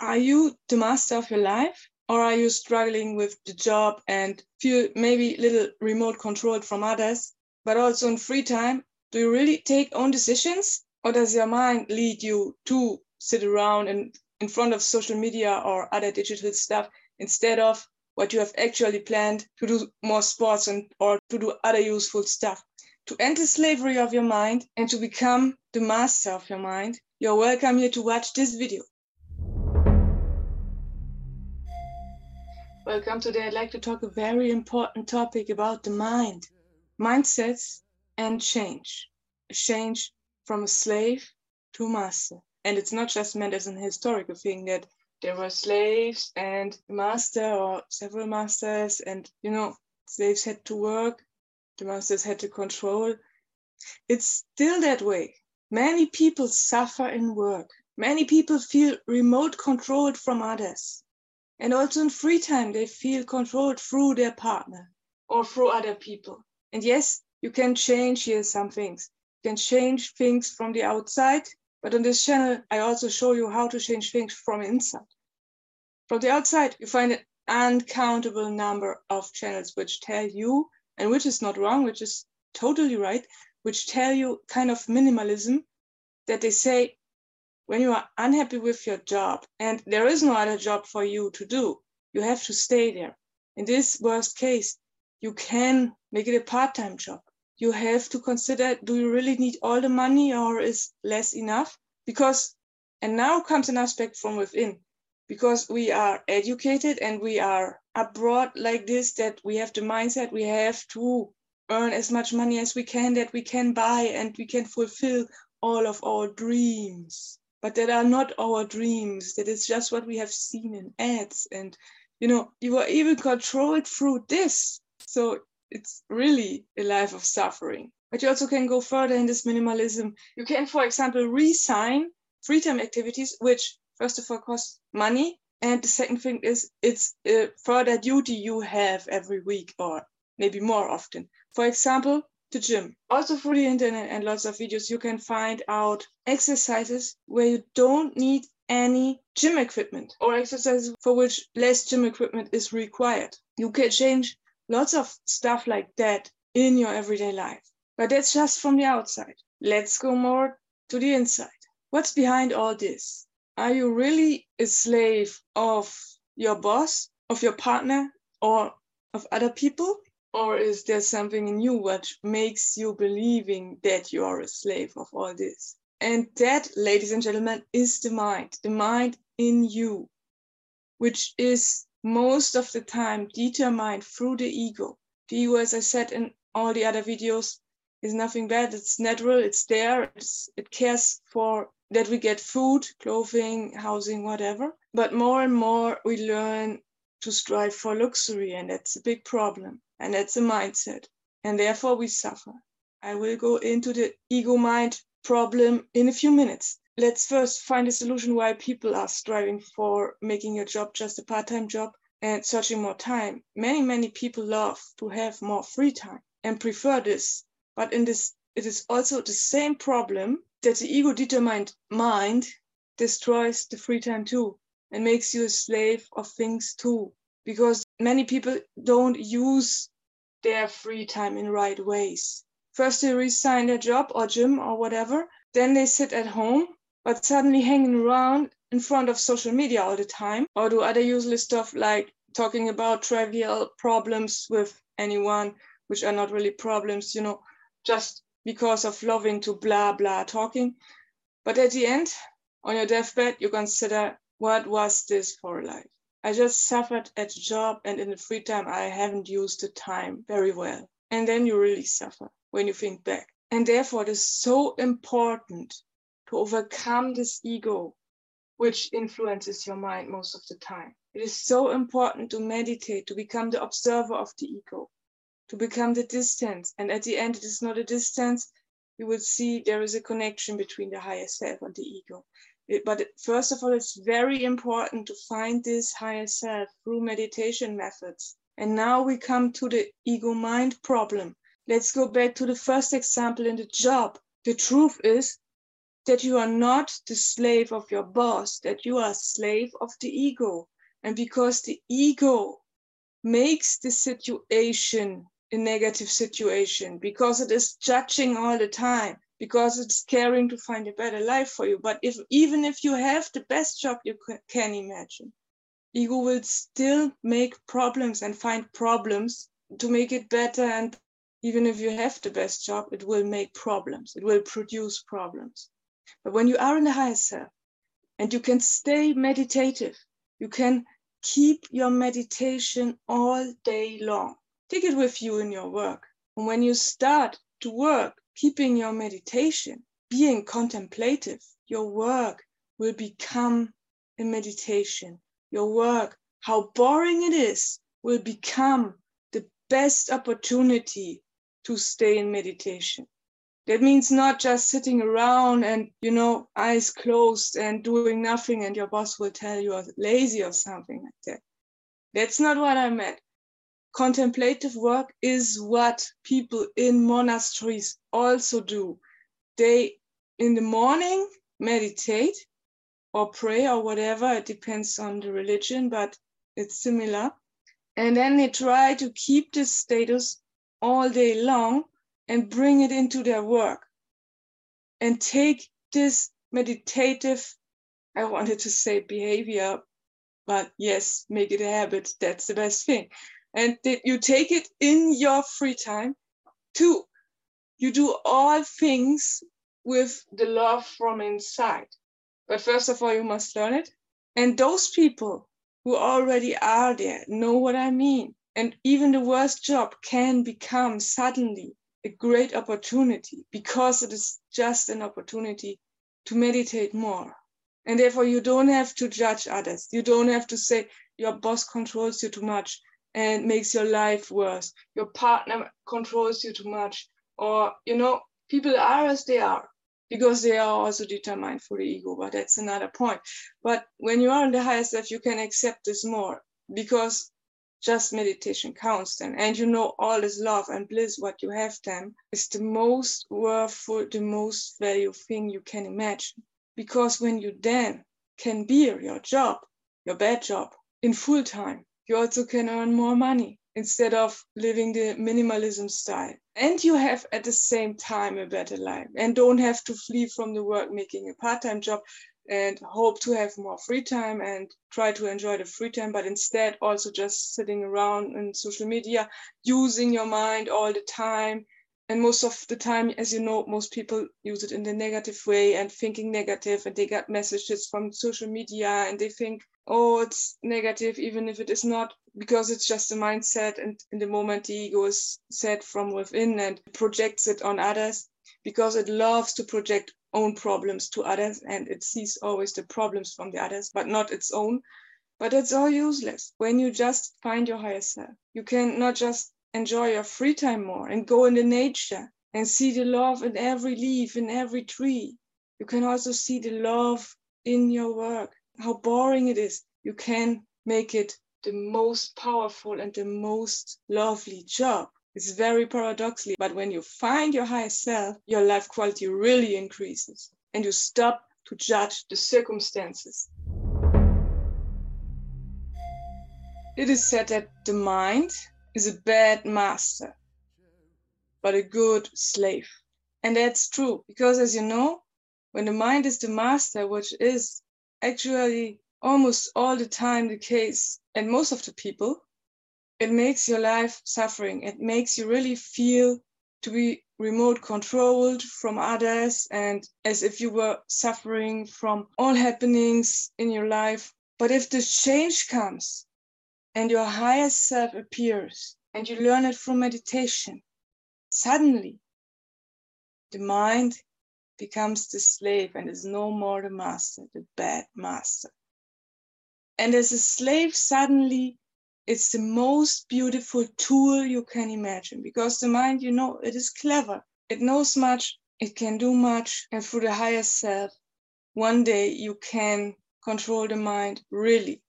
are you the master of your life? Or are you struggling with the job and feel maybe little remote controlled from others? But also in free time, do you really take own decisions? Or does your mind lead you to sit around and in front of social media or other digital stuff instead of what you have actually planned to do more sports and or to do other useful stuff to end the slavery of your mind and to become the master of your mind you're welcome here to watch this video welcome today. I'd like to talk a very important topic about the mind mindsets and change. Change from a slave to master. And it's not just meant as an historical thing that there were slaves and master or several masters and you know slaves had to work the masters had to control. It's still that way. Many people suffer in work. Many people feel remote controlled from others and also in free time they feel controlled through their partner or through other people and yes you can change here some things you can change things from the outside but on this channel, I also show you how to change things from inside. From the outside, you find an uncountable number of channels which tell you, and which is not wrong, which is totally right, which tell you kind of minimalism that they say when you are unhappy with your job and there is no other job for you to do, you have to stay there. In this worst case, you can make it a part time job you have to consider do you really need all the money or is less enough? Because, and now comes an aspect from within, because we are educated and we are abroad like this, that we have the mindset we have to earn as much money as we can, that we can buy and we can fulfill all of our dreams. But that are not our dreams, that is just what we have seen in ads. And, you know, you are even controlled through this. So it's really a life of suffering. But you also can go further in this minimalism. You can, for example, resign free time activities, which first of all cost money. And the second thing is it's a further duty you have every week or maybe more often. For example, the gym. Also through the internet and lots of videos, you can find out exercises where you don't need any gym equipment or exercises for which less gym equipment is required. You can change lots of stuff like that in your everyday life. But that's just from the outside. Let's go more to the inside. What's behind all this? Are you really a slave of your boss, of your partner, or of other people? Or is there something in you which makes you believing that you are a slave of all this? And that, ladies and gentlemen, is the mind, the mind in you, which is most of the time determined through the ego. The ego, as I said in all the other videos, is nothing bad. It's natural, it's there, it's, it cares for that we get food, clothing, housing, whatever. But more and more we learn to strive for luxury, and that's a big problem. And that's a mindset. And therefore we suffer. I will go into the ego mind problem in a few minutes let's first find a solution why people are striving for making a job just a part-time job and searching more time. Many, many people love to have more free time and prefer this. But in this, it is also the same problem that the ego determined mind destroys the free time too and makes you a slave of things too. Because many people don't use their free time in right ways. First, they resign their job or gym or whatever. Then they sit at home but suddenly hanging around in front of social media all the time or do other useless stuff like talking about trivial problems with anyone which are not really problems you know just because of loving to blah blah talking but at the end on your deathbed you consider what was this for life i just suffered at the job and in the free time i haven't used the time very well and then you really suffer when you think back and therefore it is so important to overcome this ego, which influences your mind most of the time. It is so important to meditate, to become the observer of the ego, to become the distance. And at the end, it is not a distance. You will see there is a connection between the higher self and the ego. It, but first of all, it's very important to find this higher self through meditation methods. And now we come to the ego mind problem. Let's go back to the first example in the job. The truth is that you are not the slave of your boss, that you are a slave of the ego. And because the ego makes the situation a negative situation, because it is judging all the time, because it's caring to find a better life for you. But if even if you have the best job you can imagine, ego will still make problems and find problems to make it better. And even if you have the best job, it will make problems. It will produce problems. But when you are in the higher self and you can stay meditative, you can keep your meditation all day long. Take it with you in your work. And when you start to work, keeping your meditation, being contemplative, your work will become a meditation. Your work, how boring it is, will become the best opportunity to stay in meditation. That means not just sitting around and, you know, eyes closed and doing nothing, and your boss will tell you you're lazy or something like that. That's not what I meant contemplative work is what people in monasteries also do. They, in the morning, meditate or pray or whatever, it depends on the religion, but it's similar. And then they try to keep this status all day long and bring it into their work and take this meditative, I wanted to say behavior, but yes, make it a habit. That's the best thing and that you take it in your free time to you do all things with the love from inside. But first of all you must learn it. And those people who already are there know what i mean. And even the worst job can become suddenly a great opportunity because it is just an opportunity to meditate more. And therefore you don't have to judge others. You don't have to say your boss controls you too much and makes your life worse. Your partner controls you too much, or you know, people are as they are because they are also determined for the ego, but that's another point. But when you are in the higher self, you can accept this more because just meditation counts then. And you know, all this love and bliss, what you have then, is the most worthful, the most value thing you can imagine. Because when you then can be your job, your bad job, in full time, you also can earn more money instead of living the minimalism style. And you have at the same time a better life and don't have to flee from the work making a part time job and hope to have more free time and try to enjoy the free time, but instead also just sitting around in social media, using your mind all the time. And most of the time, as you know, most people use it in the negative way and thinking negative, and they get messages from social media and they think oh, it's negative, even if it is not, because it's just a mindset. And in the moment, the ego is set from within and projects it on others because it loves to project own problems to others and it sees always the problems from the others, but not its own. But it's all useless when you just find your higher self. You can not just enjoy your free time more and go in the nature and see the love in every leaf, in every tree. You can also see the love in your work how boring it is, you can make it the most powerful and the most lovely job. It's very paradoxically, but when you find your higher self, your life quality really increases and you stop to judge the circumstances. It is said that the mind is a bad master, but a good slave. And that's true because, as you know, when the mind is the master, which is actually almost all the time the case, and most of the people, it makes your life suffering. It makes you really feel to be remote controlled from others and as if you were suffering from all happenings in your life. But if the change comes and your higher self appears and you learn it from meditation, suddenly the mind becomes the slave and is no more the master, the bad master. And as a slave, suddenly it's the most beautiful tool you can imagine because the mind, you know, it is clever. It knows much, it can do much, and through the higher self, one day you can control the mind really.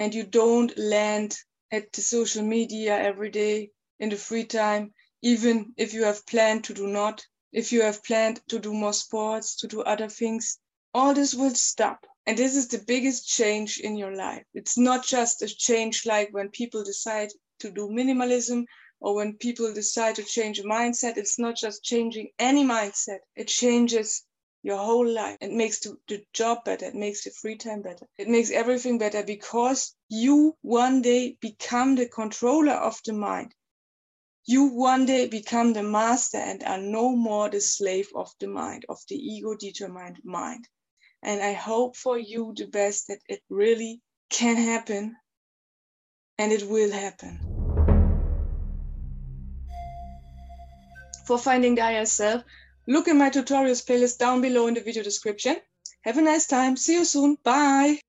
And you don't land at the social media every day in the free time, even if you have planned to do not if you have planned to do more sports, to do other things, all this will stop. And this is the biggest change in your life. It's not just a change like when people decide to do minimalism or when people decide to change a mindset. It's not just changing any mindset, it changes your whole life. It makes the, the job better. It makes the free time better. It makes everything better because you one day become the controller of the mind. You one day become the master and are no more the slave of the mind, of the ego determined mind. And I hope for you the best that it really can happen and it will happen. For finding the self, look in my tutorials playlist down below in the video description. Have a nice time. See you soon. Bye.